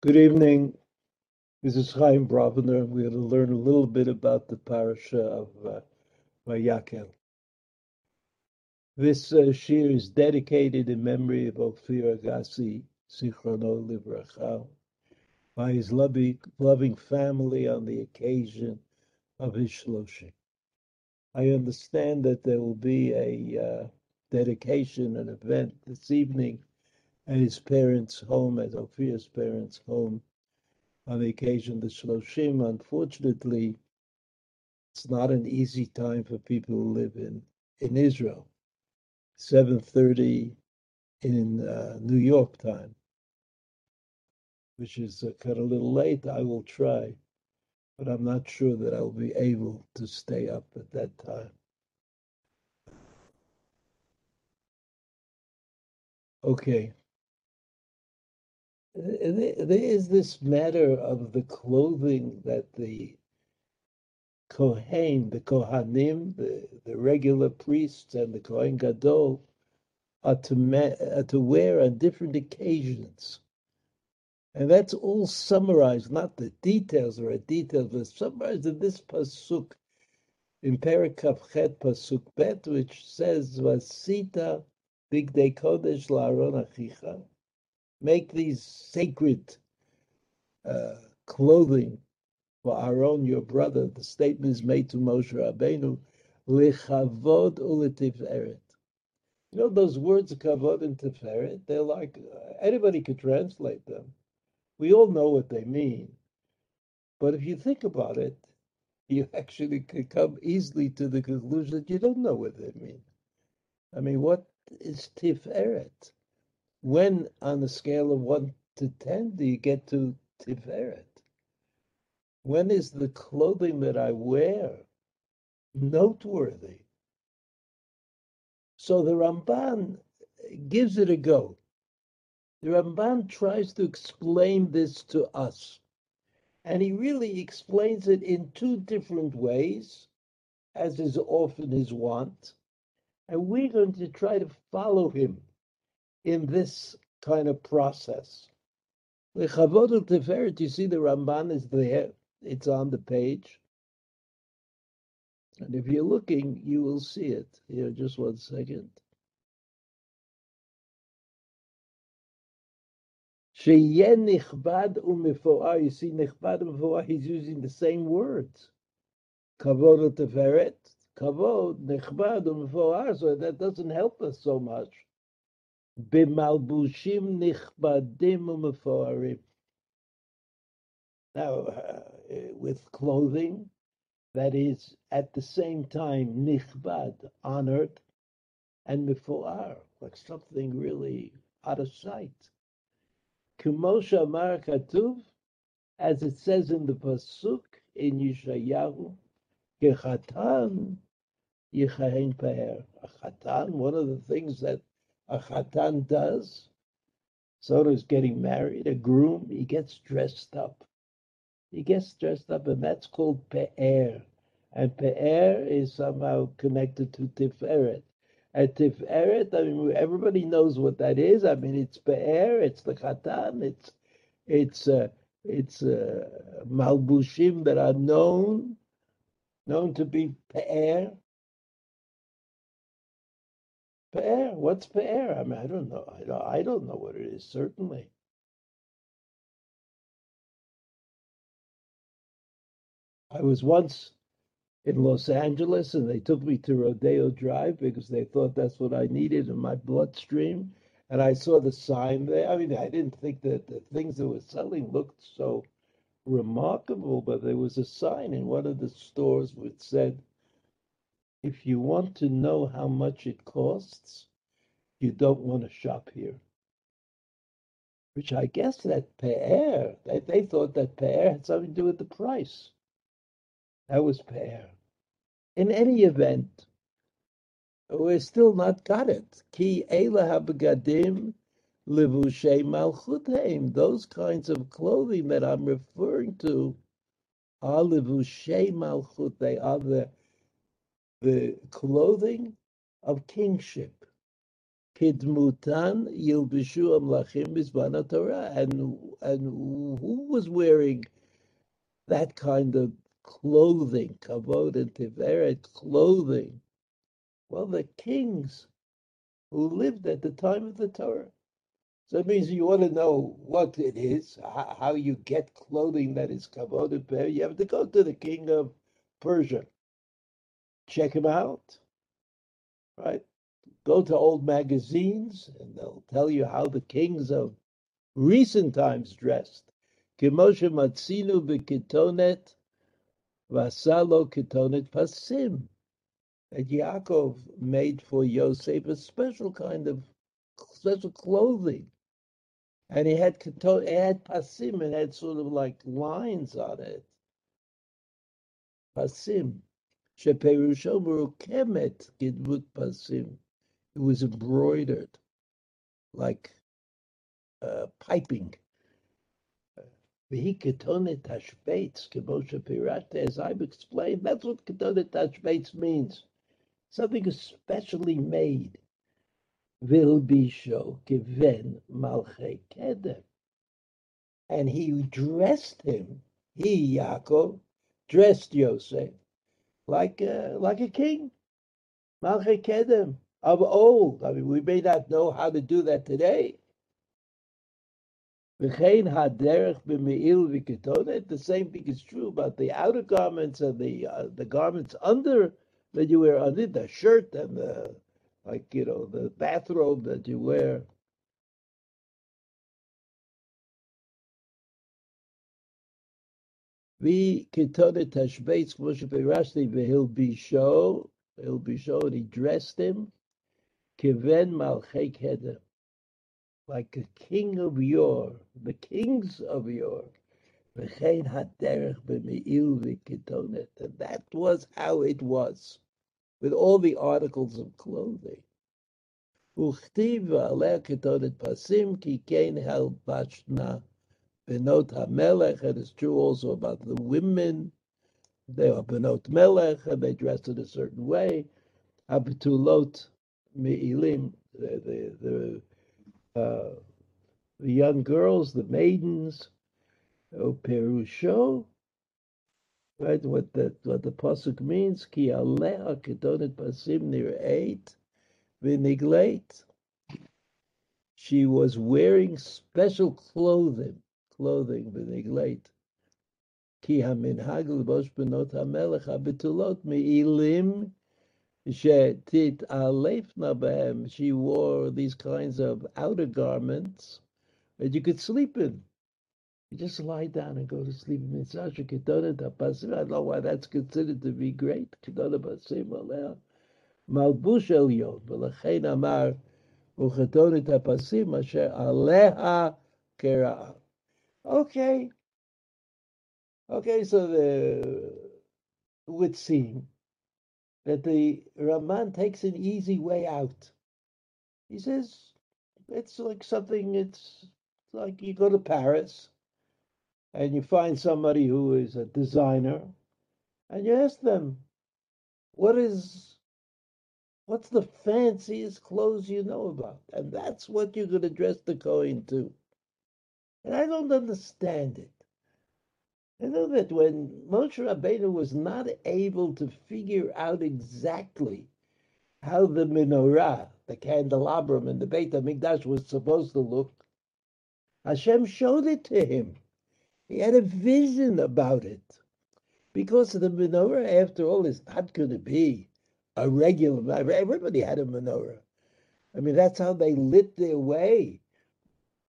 Good evening. This is Chaim Brovender. We're going to learn a little bit about the parasha of uh, Vayakhel. This uh, shiur is dedicated in memory of Ophir Agassi, Sichrono Livracha, by his loving, loving family on the occasion of his shloshim. I understand that there will be a uh, dedication, an event this evening at his parents' home, at Ophir's parents' home, on the occasion of the Shloshim. Unfortunately, it's not an easy time for people who live in, in Israel. 7.30 in uh, New York time, which is uh, kind of a little late. I will try, but I'm not sure that I'll be able to stay up at that time. Okay there is this matter of the clothing that the Kohen, the Kohanim, the, the regular priests, and the Kohen Gadol are to, are to wear on different occasions. And that's all summarized, not the details or details, but summarized in this pasuk in Perikaf Chet pasuk bet, which says, "Vasita bigdei kodesh la'aron achicha." Make these sacred uh, clothing for Aaron, your brother. The statement is made to Moshe Rabbeinu, lichavod uletiferet. You know those words, kavod and tiferet, they're like, uh, anybody could translate them. We all know what they mean. But if you think about it, you actually could come easily to the conclusion that you don't know what they mean. I mean, what is tiferet? When on a scale of one to 10 do you get to Tiferet? When is the clothing that I wear noteworthy? So the Ramban gives it a go. The Ramban tries to explain this to us. And he really explains it in two different ways, as is often his wont. And we're going to try to follow him in this kind of process. The Chavod Tiferet, you see the Ramban is there, it's on the page. And if you're looking, you will see it. Here, just one second. Sheyeh nichbad u'mefoar. You see, nichbad u'mefoar, he's using the same words. Kavod tiferet, kavod, nichbad u'mefoar. So that doesn't help us so much. B'malbushim nichbadim umefarim. Now, uh, with clothing that is at the same time nichbad, honored, and mefar like something really out of sight. Kumosha Amar Katuv, as it says in the Pasuk in Yeshayahu, Yechatan Yechahen Peher. A chatan, one of the things that a chatan does. So does getting married. A groom, he gets dressed up. He gets dressed up, and that's called pe'er. And pe'er is somehow connected to tiferet. And tiferet, I mean, everybody knows what that is. I mean, it's pe'er, it's the chatan, it's it's uh, it's uh, malbushim that are known known to be pe'er. Pe'er, what's pe'er? I mean, I don't know. I don't, I don't know what it is, certainly. I was once in Los Angeles and they took me to Rodeo Drive because they thought that's what I needed in my bloodstream. And I saw the sign there. I mean, I didn't think that the things that were selling looked so remarkable, but there was a sign in one of the stores which said, if you want to know how much it costs, you don't want to shop here. Which I guess that Pe'er, they, they thought that Pe'er had something to do with the price. That was Pe'er. In any event, we're still not got it. Ki Ela HaBegadim Levushe Malchutheim. Those kinds of clothing that I'm referring to are Levushe Malchut. They are the the clothing of kingship. Kidmutan Yilbishu Amlachim Mizbana Torah. And, and who was wearing that kind of clothing, kavod and tiferet clothing? Well, the kings who lived at the time of the Torah. So it means you want to know what it is, how you get clothing that is kavod and tiferet. You have to go to the king of Persia. Check him out, right? Go to old magazines, and they'll tell you how the kings of recent times dressed. Kimoshe matzinu b'kitonet vasalo kitonet pasim. And Yaakov made for Yosef a special kind of special clothing. And he had it had pasim, it had sort of like lines on it. Pasim. Sheperusho merukemet gidmut pasim. It was embroidered like uh, piping. Tashbeitz kemoshe pirate. As I've explained, that's what ketonet tashbeitz means. Something especially made. Vilbisho given malchei kedem. And he dressed him, he, Yaakov, dressed Yosef like a, like a king. Malchei kedem of old. I mean, we may not know how to do that today. The same thing is true about the outer garments and the uh, the garments under that you wear under the shirt and the like you know the bathrobe that you wear. We kitonet tashbeitz Moshe Berashli he'll be show he'll be show and he dressed him kiven malchei like a king of yore, the kings of yore. And that was how it was with all the articles of clothing. pasim ki kein bashna benot hamelech. It is true also about the women. They are benot melech, and they dress in a certain way. Abtulot me'ilim, the, the, the uh, the young girls, the maidens, O Perusho, right? What the what the pasuk means, ki aleha kedonet pasim eight, v'nigleit. She was wearing special clothing, clothing b'nigleit. Ki haminhag l'bosh benot hamelech habitulot me'ilim she'tit alefna behem. She wore these kinds of outer garments that you could sleep in. You just lie down and go to sleep. Mitzasha kedona tapasim. I don't know why that's considered to be great. Kedona pasim aleh malbush elyon. V'lechein amar uchedona tapasim asher aleha kera'ah. Okay. Okay, so the, would seem that the Ramban takes an easy way out. He says it's like something, it's like you go to Paris and you find somebody who is a designer and you ask them, what is what's the fanciest clothes you know about? And that's what you're going to dress the Kohen to. And I don't understand it. I know that when Moshe Rabbeinu was not able to figure out exactly how the menorah, the candelabrum in the Beit HaMikdash was supposed to look, Hashem showed it to him. He had a vision about it. Because the menorah, after all, is not going to be a regular, menorah. everybody had a menorah. I mean, that's how they lit their way.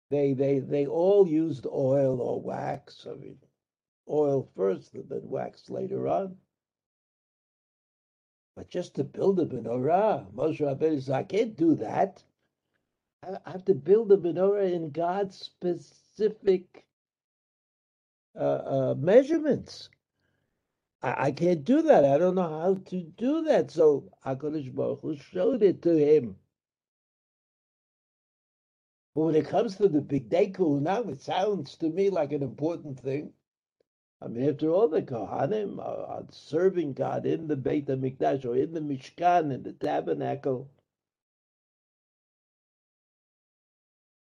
They, they, they all used oil or wax. I mean, oil first and then wax later on. But just to build a menorah, Moshe Rabbeinu said, I can't do that. I have to build a menorah in God's specific uh, uh, measurements. I, I, can't do that. I don't know how to do that. So HaKadosh Baruch Hu showed it to him. But when it comes to the big day now, it sounds to me like an important thing. I mean, after all, the Kohanim are, are serving God in the Beit HaMikdash or in the Mishkan, in the tabernacle.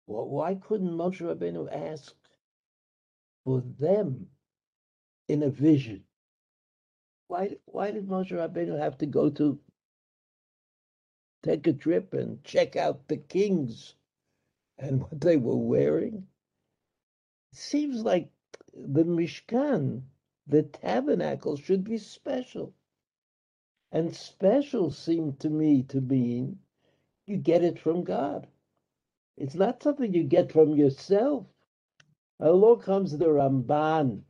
Well, why couldn't Moshe Rabbeinu ask for them in a vision? Why, why did Moshe Rabbeinu have to go to take a trip and check out the kings and what they were wearing? It seems like the Mishkan, the tabernacle, should be special. And special seemed to me to mean you get it from God. It's not something you get from yourself. Along comes the Ramban,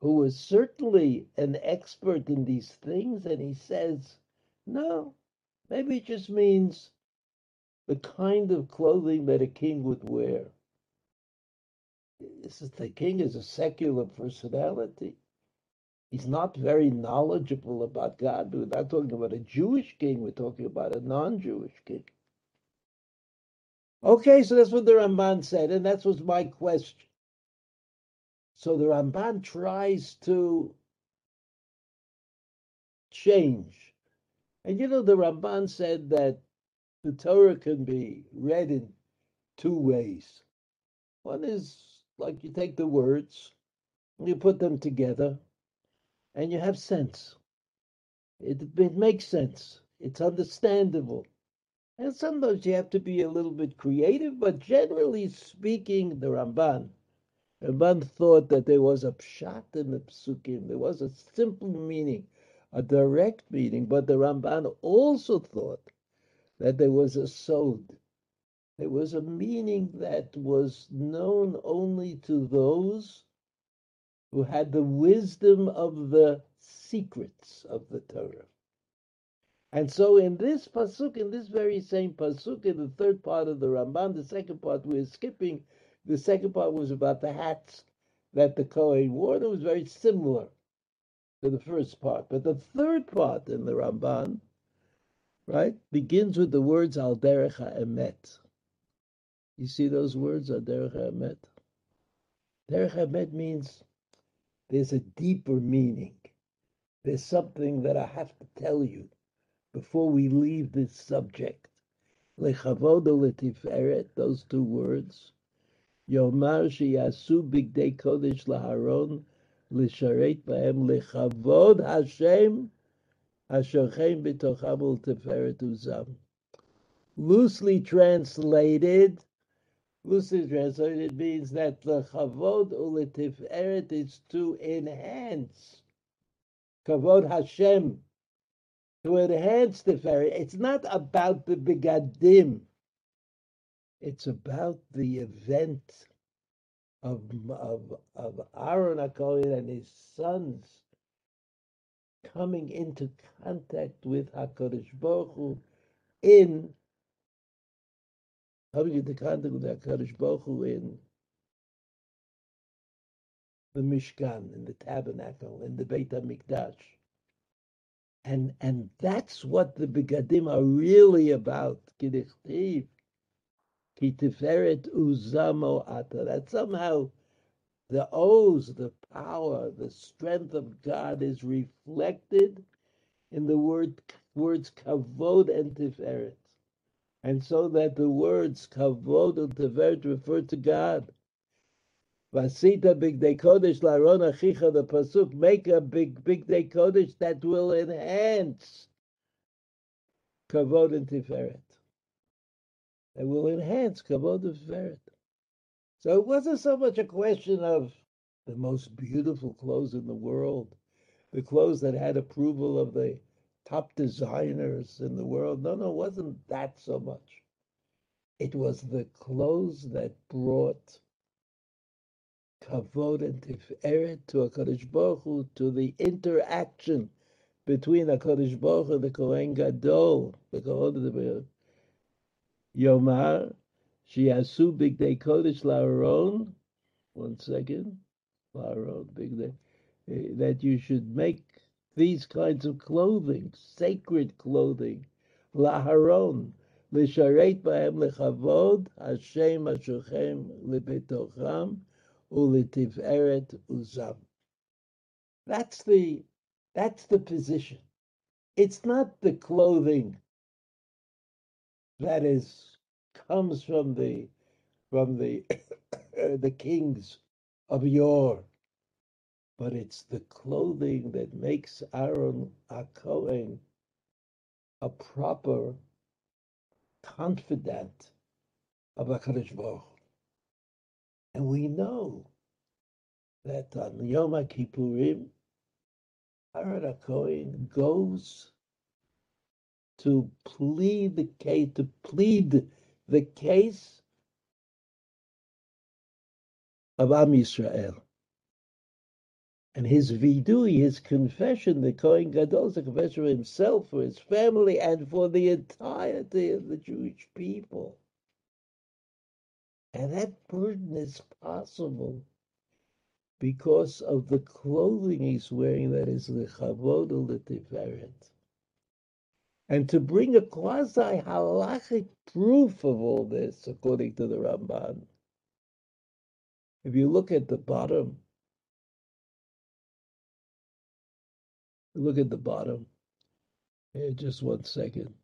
who was certainly an expert in these things, and he says, no, maybe it just means the kind of clothing that a king would wear. This is, the king is a secular personality. He's not very knowledgeable about God. We're not talking about a Jewish king, we're talking about a non Jewish king. Okay, so that's what the Ramban said, and that was my question. So the Ramban tries to change. And you know, the Ramban said that the Torah can be read in two ways. One is like you take the words, you put them together, and you have sense. It, it makes sense. It's understandable. And sometimes you have to be a little bit creative, but generally speaking, the Ramban, Ramban thought that there was a pshat in the psukim. There was a simple meaning, a direct meaning, but the Ramban also thought that there was a sod. There was a meaning that was known only to those who had the wisdom of the secrets of the Torah. And so in this pasuk, in this very same pasuk, in the third part of the Ramban, the second part we're skipping, the second part was about the hats that the Kohen wore. It was very similar to the first part. But the third part in the Ramban, right, begins with the words al derech emet. You see those words, al derech emet? Derech emet means there's a deeper meaning. There's something that I have to tell you before we leave this subject. Lechavodo letiferet, those two words. Yomar sheyasu bigdei kodesh laharon lisharet bahem lechavod Hashem Loosely translated, loosely translated means that the chavod uletiferet is to enhance kavod Hashem, to enhance the ferry. It's not about the begadim. It's about the event of of of Aaron Akohen and his sons coming into contact with Hakadosh Baruch Hu in coming into contact with Hakadosh Baruch Hu in the Mishkan, in the tabernacle, in the Beit Hamikdash. And and that's what the begadim are really about. Kidichtiv, kitiferet uzamo ata. That somehow the O's, the power, the strength of God is reflected in the word words kavod and tiferet. And so that the words kavod and tiferet refer to God. Vasita big day kodesh laron achicha the pasuk make a big big day kodesh that will enhance kavod and tiferet. That will enhance kavod and tiferet. So it wasn't so much a question of the most beautiful clothes in the world, the clothes that had approval of the top designers in the world. No, no, it wasn't that so much. It was the clothes that brought kavod and tiferet to Hakadosh Baruch Hu, to the interaction between Hakadosh Baruch Hu and the Kohen Gadol, the Kohen Yomar, Shiasu Big Day Kodesh Laron, one second, Laron Big Day, eh, that you should make these kinds of clothing, sacred clothing, Laharon, Lisharet Bahem Lechavod, Hashem Ashochem lebetocham Ulitiv Eret Uzam. That's the that's the position. It's not the clothing that is comes from the from the the kings of yore, but it's the clothing that makes Aaron a Kohen a proper confidant of HaKadosh Baruch And we know that on Yom Kippurim, Aaron Kohen goes to plead the case, to plead the case of Am Yisrael. And his vidui, his confession, the Kohen Gadol is a confession for himself, for his family, and for the entirety of the Jewish people. And that burden is possible because of the clothing he's wearing that is lechavod tiferet. And to bring a quasi halachic proof of all this, according to the Ramban, if you look at the bottom, look at the bottom. Just one second.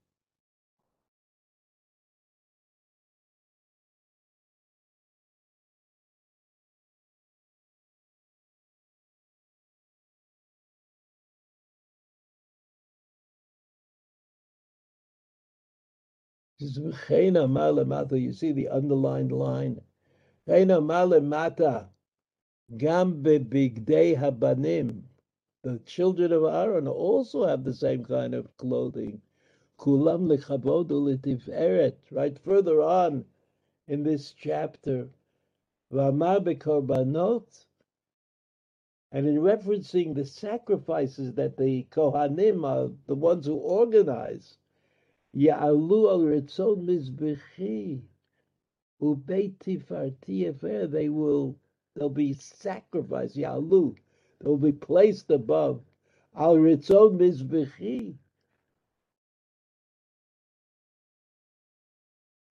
You see the underlined line. Habanim. The children of Aaron also have the same kind of clothing. Eret. Right further on in this chapter. And in referencing the sacrifices that the Kohanim are the ones who organize, Ya'alu al Ritzon Mizbechi Ubeit Tifarti Efer, they will, they'll be sacrificed, Ya'alu, they'll be placed above al Ritzon Mizbechi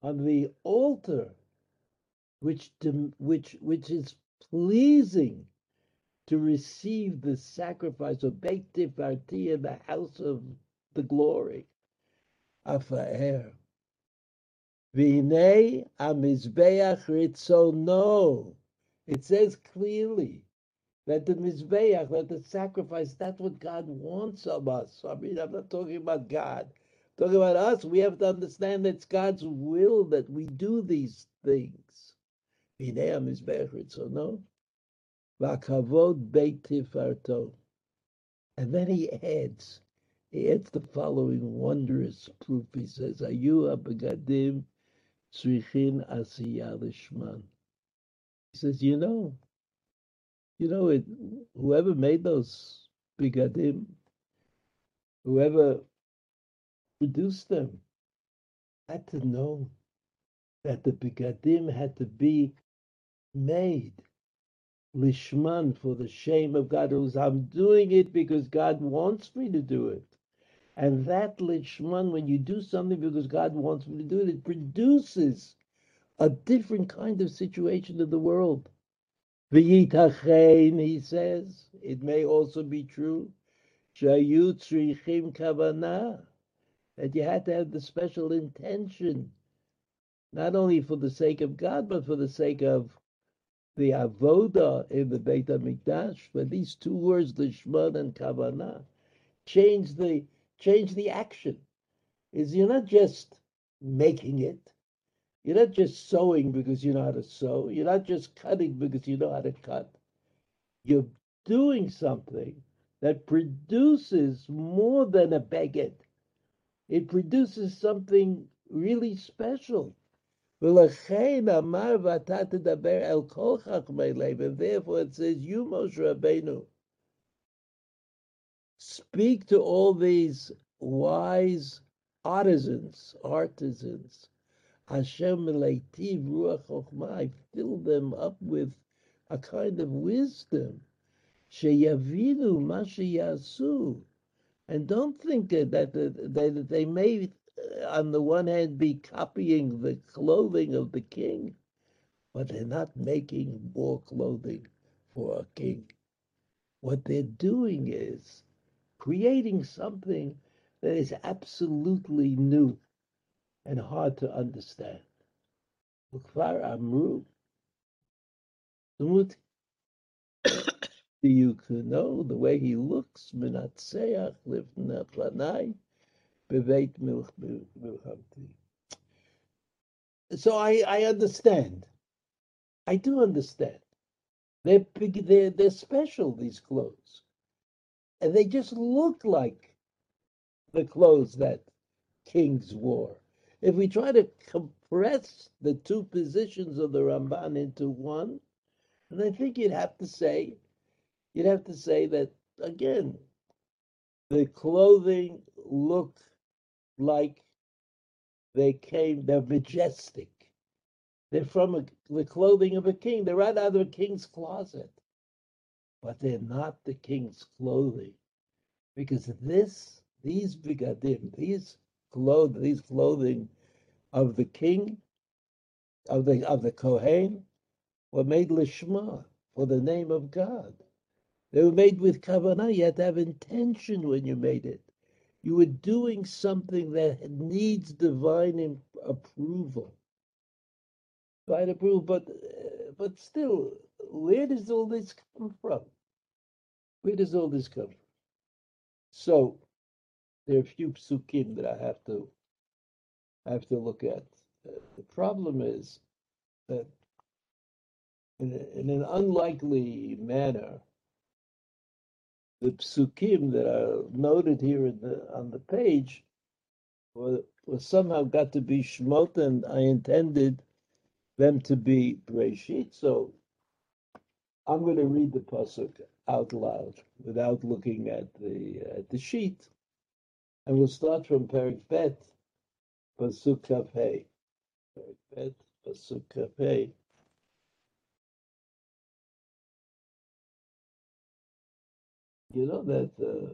on the altar, which, which, which is pleasing to receive the sacrifice of Beit Tifarti in the house of the glory. Afaer. V'hinei amizbeach ritzono. It says clearly that the mizbeach, that the sacrifice, that's what God wants of us. I mean, I'm not talking about God. I'm talking about us. We have to understand that it's God's will that we do these things. V'hinei amizbeach ritzono. V'akavod beit tifarto. And then he adds, he adds the following wondrous proof. He says, Ayu begadim tzrichin asiyah lishman. He says, you know, you know, it, whoever made those begadim, whoever produced them, had to know that the begadim had to be made lishman for the shame of God. It was, I'm doing it because God wants me to do it. And that lishman, when you do something because God wants me to do it, it produces a different kind of situation in the world. V'yitachein, he says, it may also be true, shayu tzrichim kavanah, that you had to have the special intention, not only for the sake of God, but for the sake of the avoda in the Beit HaMikdash. But these two words, lishman and kavanah, change the change the action. Is you're not just making it. You're not just sewing because you know how to sew. You're not just cutting because you know how to cut. You're doing something that produces more than a baguette. It produces something really special. And therefore it says, You, Moshe Rabbeinu, Speak to all these wise artisans, artisans. Hashem leitiv ruach chokhmah. Fill them up with a kind of wisdom. Sheyavinu ma sheyasu. And don't think that, that, that they may, uh, on the one hand, be copying the clothing of the king, but they're not making more clothing for a king. What they're doing is creating something that is absolutely new and hard to understand. You could know the way he looks. So I, I understand. I do understand. They're, big- they're, they're special, these clothes. And they just look like the clothes that kings wore. If we try to compress the two positions of the Ramban into one, and I think you'd have to say, you'd have to say that again, the clothing look like they came, they're majestic. They're from a, the clothing of a king. They're right out of a king's closet. But they're not the king's clothing. Because this, these bigadim, these clothing, these clothing of the king, of the of the Kohen, were made lishma for the name of God. They were made with kavanah. You had to have intention when you made it. You were doing something that needs divine im- approval. Divine approval, but but still, where does all this come from? Where does all this come from? So there are a few psukim that I have to I have to look at. Uh, the problem is that in, in an unlikely manner, the psukim that are noted here the, on the page were, were somehow got to be Shmot, and I intended them to be Breshit. So I'm going to read the pasuk out loud without looking at the at the sheet, and we'll start from Perik Bet, pasuk Kaf Hey. Perik Bet, pasuk Kaf Hey. You know that uh,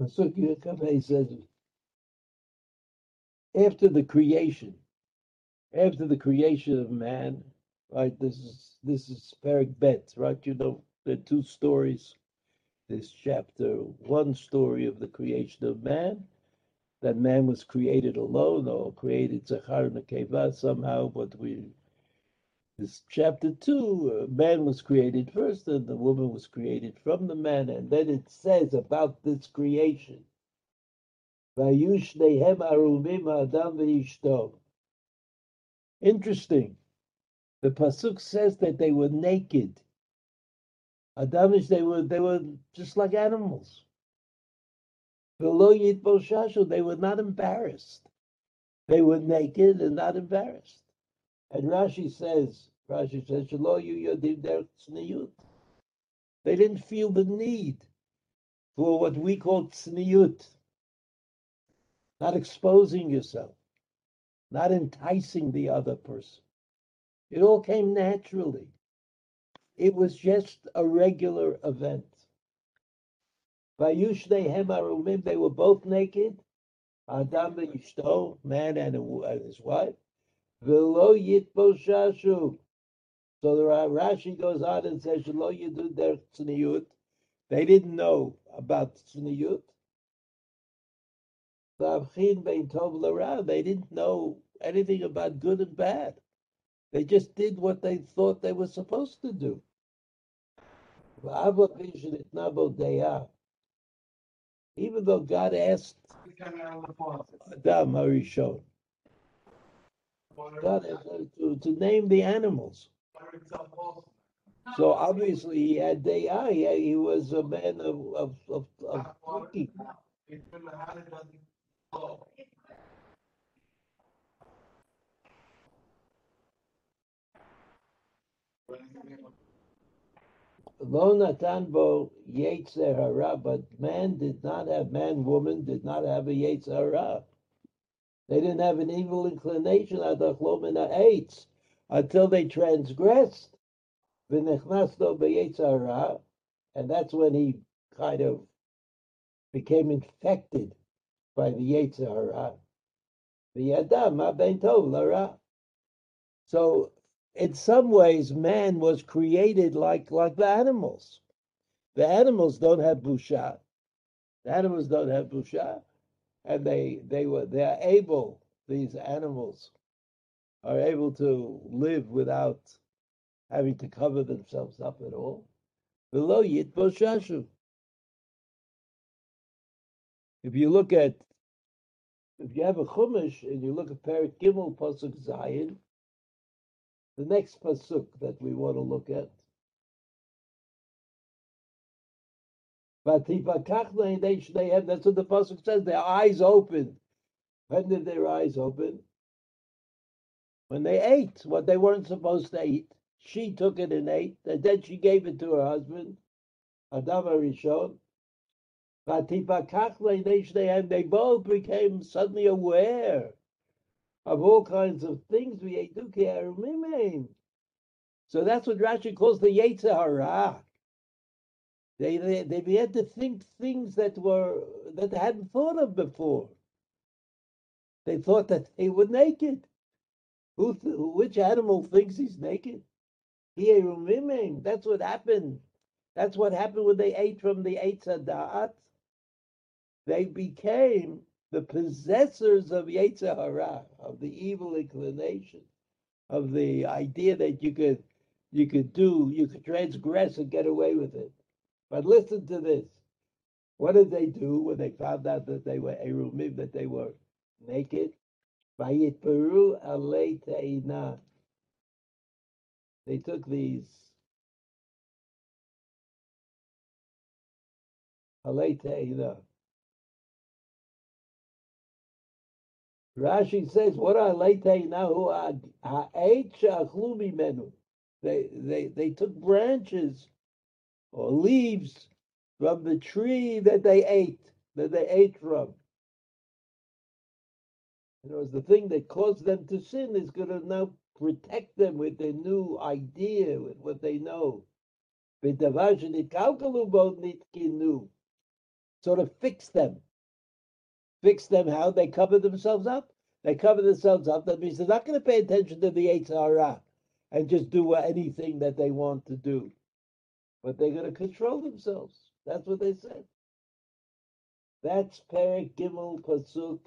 pasuk Hey says after the creation, after the creation of man, right? This is this is Perik Bet, right? You know are two stories. This chapter, one story of the creation of man, that man was created alone or created Zachar and Nekeva somehow, but we this chapter two, man was created first, and the woman was created from the man, and then it says about this creation. Interesting. The pasuk says that they were naked. Adamish, they were they were just like animals. V'lo yitboshashu, They were not embarrassed. They were naked and not embarrassed. And Rashi says, Rashi says. They didn't feel the need for what we call tzniut, not exposing yourself, not enticing the other person. It all came naturally. It was just a regular event. They were both naked. Adam v'yishto, man and his wife. Yitboshashu. So the Rashi goes on and says, "Shelo yidu derech tzniut." They didn't know about tzniut. V'avchin bein tov l'ra. They didn't know anything about good and bad. They just did what they thought they were supposed to do. V'av api shenitna bo deah. Even though God asked Adam Harishon, God to, to name the animals. So obviously he had deah. He, he was a man of of of, of. Lo natan bo yetzer hara, but man did not have man, woman did not have a yetzer hara. They didn't have an evil inclination until they transgressed. And that's when he kind of became infected by the Yetzer The Adam Ben Lara. So, in some ways, man was created like like the animals. The animals don't have busha. The animals don't have busha, and they they were they are able. These animals are able to live without having to cover themselves up at all. Below yit boshashu. If you look at, if you have a chumash and you look at Perik Gimel Pasuk Zayin, the next pasuk that we want to look at. They that's what the pasuk says. Their eyes opened. When did their eyes open? When they ate what they weren't supposed to eat. She took it and ate, and then she gave it to her husband, Adam Arishon. And they both became suddenly aware of all kinds of things. We ate. So that's what Rashi calls the Yetzer Hara. They, they they began to think things that were that they hadn't thought of before. They thought that they were naked. Who, which animal thinks he's naked? That's what happened. That's what happened when they ate from the Eitz. They became the possessors of Yetzer Hara, of the evil inclination, of the idea that you could you could do, you could transgress and get away with it. But listen to this. What did they do when they found out that they were Erumim, that they were naked? They took these. Rashi says, "What are alei Who are ha'et she'achlu mimenu." They they they took branches or leaves from the tree that they ate, that they ate from. And it was the thing that caused them to sin is going to now protect them with their new idea, with what they know. Sort of fix them. Fix them how they cover themselves up. They cover themselves up. That means they're not going to pay attention to the Eitzara and just do anything that they want to do. But they're going to control themselves. That's what they said. That's Perik Gimel Pasuk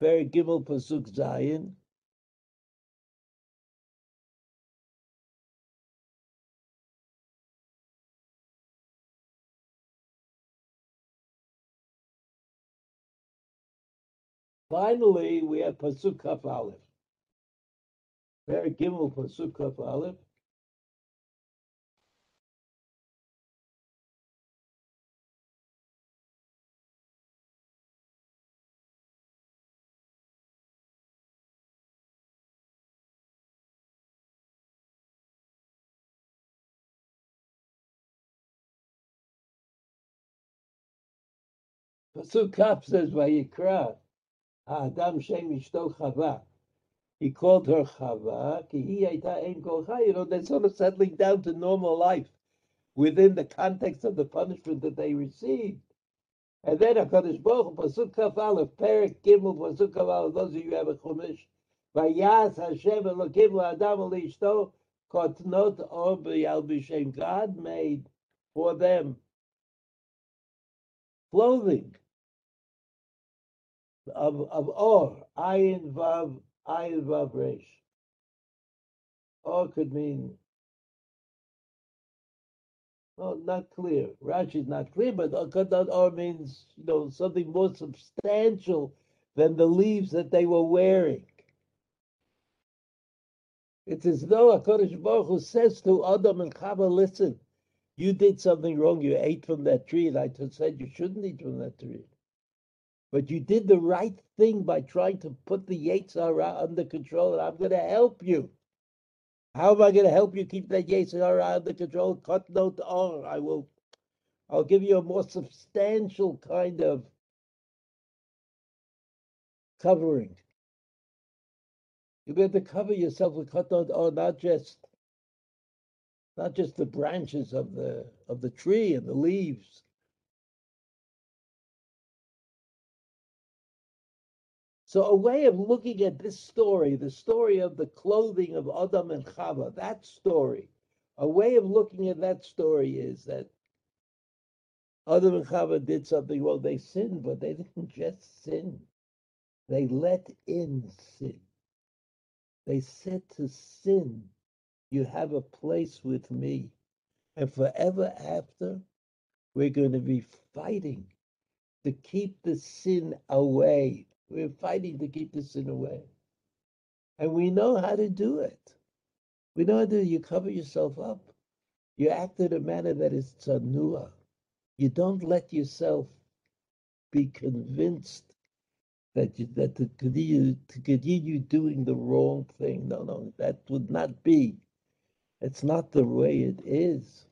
very Gimel Pasuk Zayin. Finally, we have Pasuk Kaf Aleph. Very Gimel Pasuk Kaf Aleph. Pasuk Kaf says, Vayikra, Adam Shem Ishto Chava. He called her Chava, ki hi aita ein kolcha. You know, they're sort of settling down to normal life within the context of the punishment that they received. And then HaKadosh Baruch Pasuk Kaf Aleph, Perik Gimel, Pasuk Kaf Aleph, those of you have a Chumash, Vayas Hashem Elokim LaAdam L'Ishto, Kotnot Or B'Yal. God made for them clothing of, of or, ayin vav, ayin vav resh. Or could mean, well, not clear. Rashi is not clear, but that or means, you know, something more substantial than the leaves that they were wearing. It's as though HaKadosh Baruch Hu says to Adam and Chava, listen, you did something wrong. You ate from that tree, and I said you shouldn't eat from that tree. But you did the right thing by trying to put the Yetzer Hara under control, and I'm going to help you. How am I going to help you keep that Yetzer Hara under control? Kotnot Or. Oh, I will. I'll give you a more substantial kind of covering. You have to cover yourself with Kotnot Or, oh, not just not just the branches of the of the tree and the leaves. So a way of looking at this story, the story of the clothing of Adam and Chava, that story, a way of looking at that story is that Adam and Chava did something well. They sinned, but they didn't just sin. They let in sin. They said to sin, You have a place with me. And forever after, we're going to be fighting to keep the sin away. We're fighting to keep this in away. And we know how to do it. We know how to you cover yourself up. You act in a manner that is tsanua. You don't let yourself be convinced that you, that to continue, to continue doing the wrong thing. No, no, that would not be. It's not the way it is.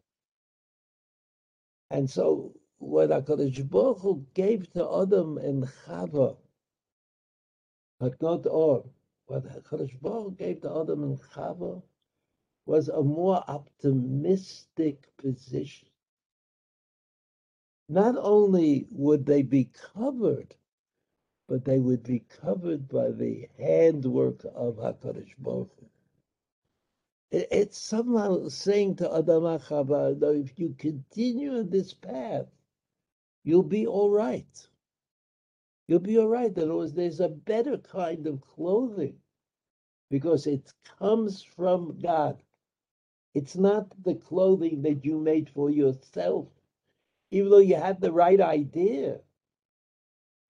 And so, what Hakadosh Baruch Hu gave to Adam and Chava, but not all. Oh, what Hakadosh gave to Adam and Chava was a more optimistic position. Not only would they be covered, but they would be covered by the handwork of Hakadosh Baruch. It's somehow saying to Adam and Chava, if you continue on this path, you'll be all right. You'll be all right. In other words, there's a better kind of clothing because it comes from God. It's not the clothing that you made for yourself, even though you had the right idea.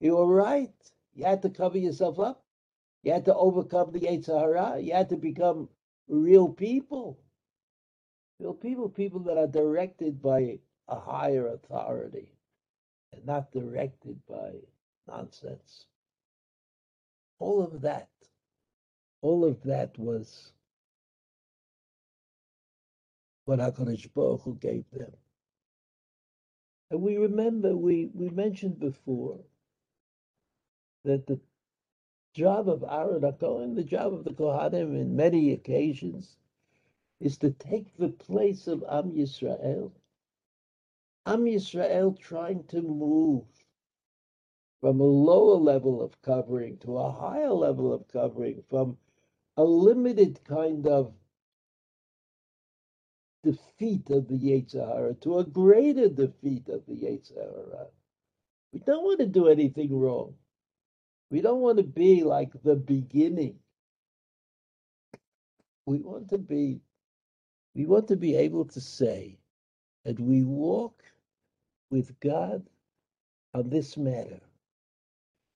You were right. You had to cover yourself up. You had to overcome the Yetzer Hara. You had to become real people. Real people, people that are directed by a higher authority and not directed by nonsense. All of that, all of that was what HaKadosh Baruch Hu gave them. And we remember, we, we mentioned before that the job of Aaron HaKohen, the job of the Kohanim in many occasions, is to take the place of Am Yisrael. Am Yisrael trying to move from a lower level of covering to a higher level of covering, from a limited kind of defeat of the Yetzer Hara to a greater defeat of the Yetzer Hara. We don't want to do anything wrong. We don't want to be like the beginning. We want to be we want to be able to say that we walk with God on this matter.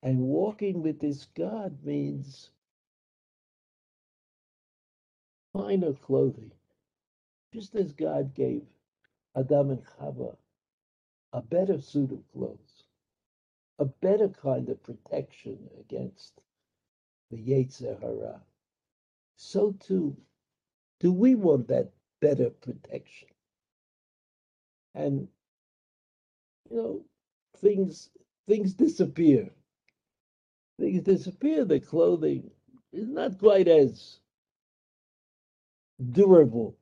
And walking with this God means finer clothing. Just as God gave Adam and Chava a better suit of clothes a better kind of protection against the Yetzer Hara. So too, do we want that better protection? And you know, things things disappear. Things disappear. The clothing is not quite as durable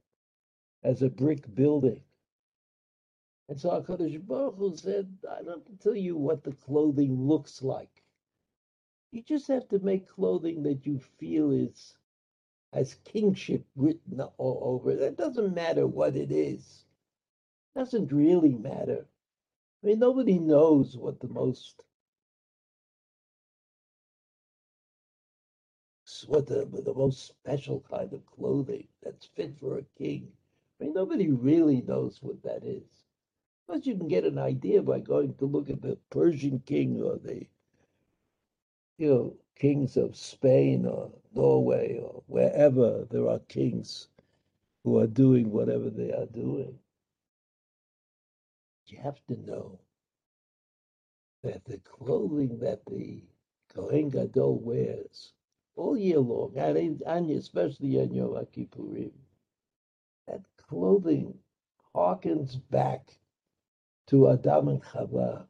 as a brick building. And so HaKadosh Baruch Hu said, I don't have to tell you what the clothing looks like. You just have to make clothing that you feel is has kingship written all over it. It doesn't matter what it is. It doesn't really matter. I mean, nobody knows what the most what the the most special kind of clothing that's fit for a king. I mean, nobody really knows what that is. But you can get an idea by going to look at the Persian king or the, you know, kings of Spain or Norway or wherever there are kings who are doing whatever they are doing. You have to know that the clothing that the Kohen Gadol wears all year long, and especially on Yom Kippurim, that clothing harkens back to Adam and Chava,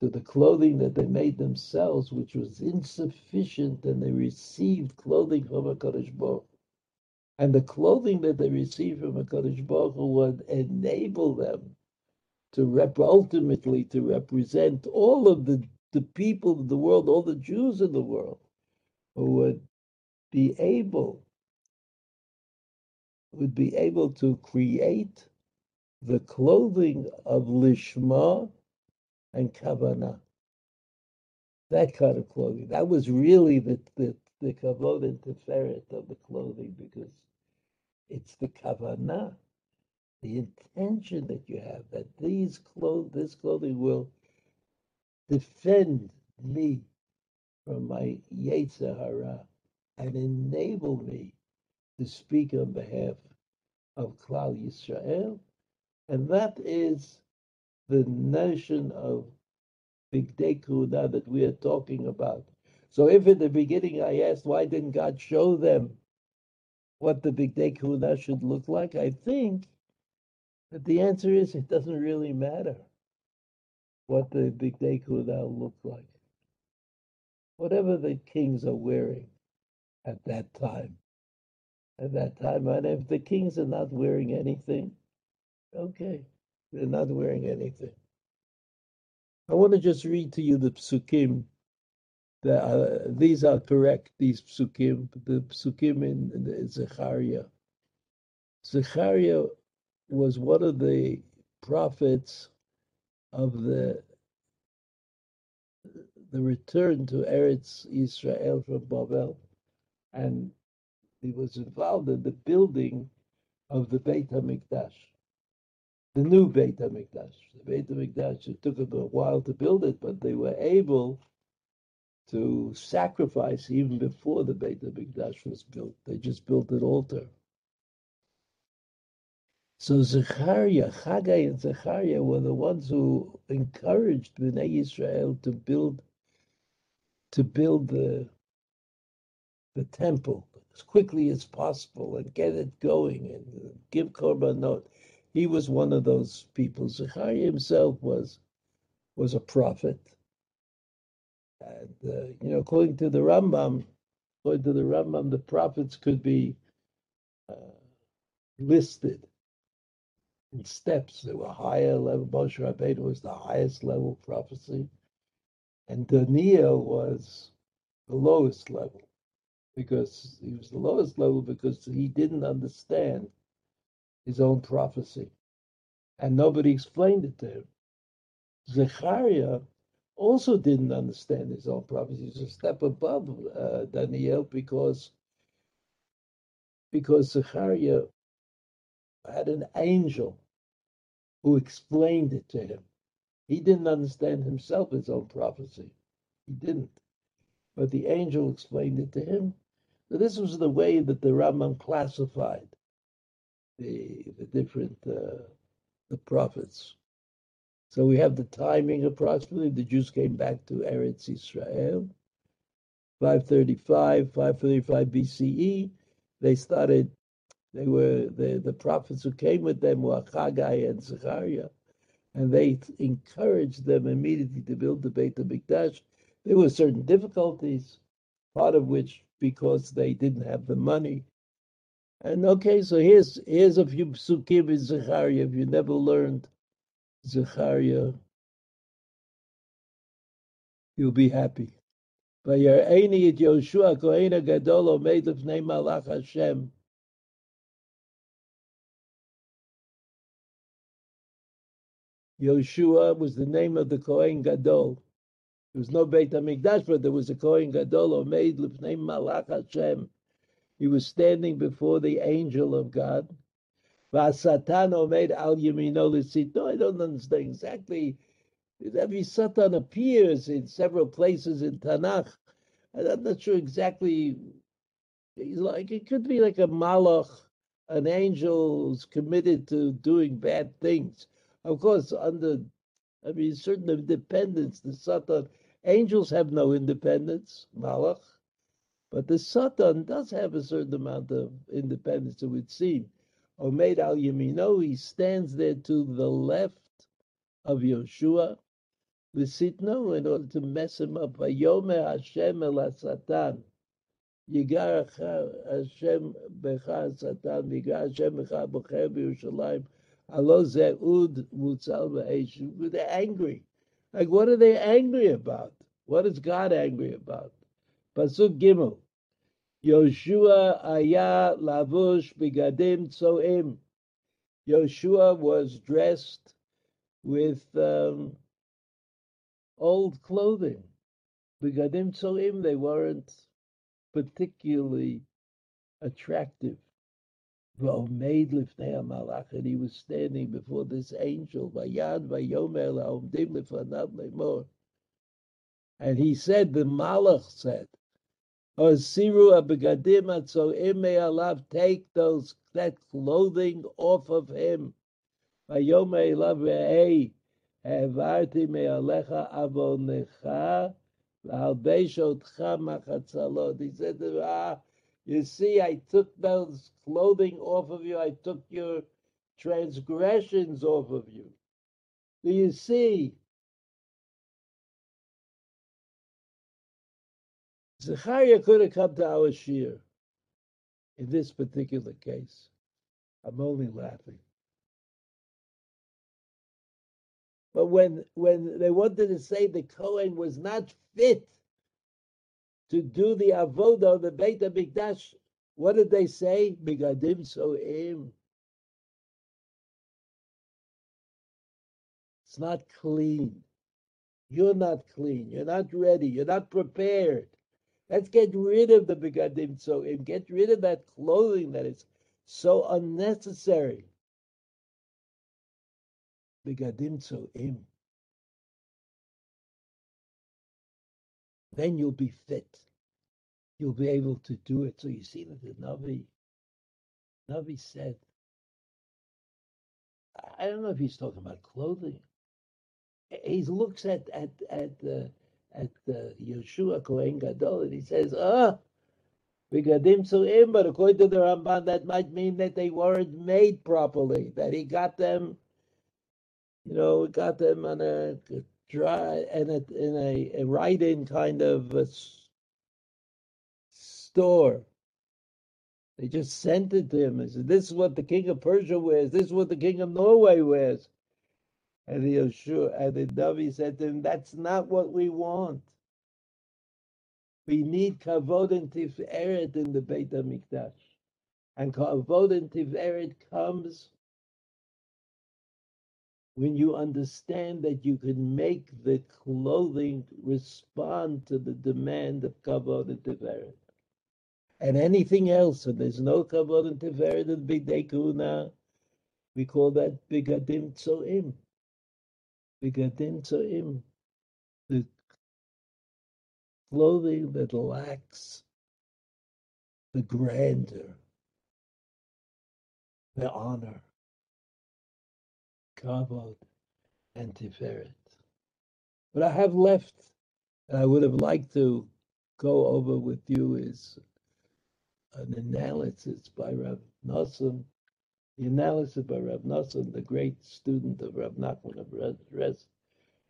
to the clothing that they made themselves, which was insufficient, and they received clothing from HaKadosh Baruch And the clothing that they received from HaKadosh Baruch would enable them to rep- ultimately to represent all of the the people of the world, all the Jews in the world, who would be able would be able to create the clothing of lishma and kavanah. That kind of clothing. That was really the the, the kavod and tiferet of the clothing because it's the kavanah, the intention that you have that these clothes, this clothing will defend me from my yetzer hara and enable me to speak on behalf of Klal Yisrael, and that is the notion of Bigdei Kehuna that we are talking about. So, if in the beginning I asked why didn't God show them what the Bigdei Kehuna should look like, I think that the answer is it doesn't really matter what the Bigdei Kehuna look like. Whatever the kings are wearing at that time at that time. And if the kings are not wearing anything, okay, they're not wearing anything. I want to just read to you the psukim. That, these are correct, these psukim, the psukim in, in Zechariah. Zechariah was one of the prophets of the the return to Eretz Israel from Babel, and he was involved in the building of the Beit HaMikdash, the new Beit HaMikdash. The Beit HaMikdash, it took them a while to build it, but they were able to sacrifice even before the Beit HaMikdash was built. They just built an altar. So Zechariah, Chagai and Zechariah were the ones who encouraged Bnei Israel to build to build the the temple, as quickly as possible and get it going and give korbanot. He was one of those people. Zechariah himself was was a prophet, and uh, you know, according to the Rambam, according to the Rambam, the prophets could be uh, listed in steps. There were higher level. Moshe Rabbeinu was the highest level prophecy, and Daniel was the lowest level because he was the lowest level because he didn't understand his own prophecy. And nobody explained it to him. Zechariah also didn't understand his own prophecy. He was a step above uh, Daniel because, because Zechariah had an angel who explained it to him. He didn't understand himself his own prophecy. He didn't. But the angel explained it to him, so this was the way that the Rambam classified the, the different uh, the prophets. So we have the timing approximately. The Jews came back to Eretz Israel, 535, 535 BCE. They started. They were the the prophets who came with them were Haggai and Zechariah, and they encouraged them immediately to build the Beit HaMikdash. There were certain difficulties, part of which because they didn't have the money. And okay, so here's here's a few psukim in Zechariah. If you never learned Zechariah, you'll be happy. But your Yoshua Kohen Gadol Omed Malach Hashem Yeshua was the name of the Kohen Gadol. There was no Beit HaMikdash, but there was a Kohen Gadol, or made named Malach Hashem. He was standing before the angel of God. Vasatan Omed Al Yemino Lisito. I don't understand exactly. Every Satan appears in several places in Tanakh. I'm not sure exactly. He's like it could be like a malach, an angel who's committed to doing bad things. Of course, under I mean, certain independence. The Satan, angels have no independence, Malach, but the Satan does have a certain amount of independence, it would seem. Omeid al Yamino, he stands there to the left of Yeshua, the Sitno, in order to mess him up. Vayomer Hashem el Satan. Yigar Hashem becha Satan, Yigar Hashem becha bocher b'Yerushalayim. They're angry. Like, what are they angry about? What is God angry about? Pasuk Gimel. Yoshua aya lavush bigadim tzoim. Yoshua was dressed with um, old clothing. Bigadim tzoim, they weren't particularly attractive V'omeid lifnei malach, and he was standing before this angel. Vayad vayomer la'omdim lefanav lemor. And he said, the malach said, Osiru abegadim atzoim alav, take those that clothing off of him. Vayomer elav ve'ei, העברתי מעליך עוונך והלבש אותך מחצלות. He said, ah, you see, I took those clothing off of you. I took your transgressions off of you. Do you see? Zechariah could have come to our shiur in this particular case. I'm only laughing. But when when they wanted to say the Kohen was not fit to do the avodah of the Beit Hamikdash, what did they say? Bigadim so'im. It's not clean. You're not clean. You're not ready. You're not prepared. Let's get rid of the bigadim so'im. Get rid of that clothing that is so unnecessary. Bigadim so'im. Then you'll be fit. You'll be able to do it. So you see that the Navi, Navi said, I don't know if he's talking about clothing. He looks at at at uh, at uh, Yeshua Kohen Gadol and he says, "Ah, we Bigadim Su'im." But according to the Ramban, that might mean that they weren't made properly. That he got them, you know, got them on a dry and a, in a, a write-in kind of store. They just sent it to him and said, "This is what the king of Persia wears. This is what the king of Norway wears." And the Yeshua, and the Navi said to him, "That's not what we want. We need kavod and tiferet in the Beit Hamikdash, and kavod and tiferet comes when you understand that you can make the clothing respond to the demand of kavod and tiferet." And anything else, and there's no kavod and tiferet in Bigdei Kehuna, we call that bigadim tzoim. Bigadim tzoim, the clothing that lacks the grandeur, the honor, kavod, and tiferet. What I have left, and I would have liked to go over with you, is an analysis by Rav Nosson, the analysis by Rav Nosson, the great student of Rav Nachman of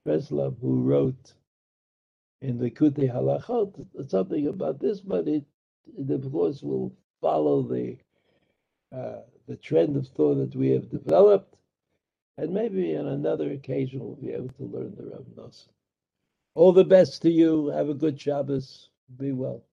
Breslov, who wrote in the Likutei Halachot something about this, but it, it of course will follow the uh, the trend of thought that we have developed, and maybe on another occasion we'll be able to learn the Rav Nosson. All the best to you. Have a good Shabbos. Be well.